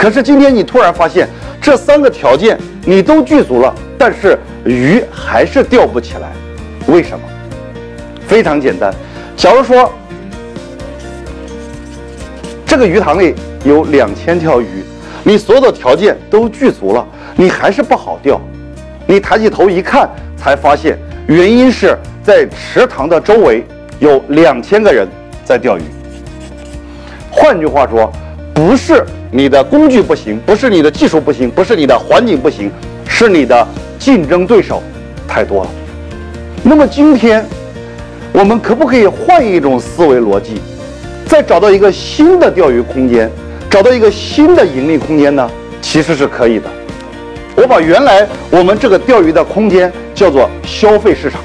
可是今天你突然发现这三个条件你都具足了，但是鱼还是钓不起来，为什么？非常简单，假如说这个鱼塘里有两千条鱼，你所有的条件都具足了，你还是不好钓。你抬起头一看，才发现原因是在池塘的周围有两千个人在钓鱼。换句话说，不是你的工具不行，不是你的技术不行，不是你的环境不行，是你的竞争对手太多了。那么今天，我们可不可以换一种思维逻辑，再找到一个新的钓鱼空间，找到一个新的盈利空间呢？其实是可以的。我把原来我们这个钓鱼的空间叫做消费市场。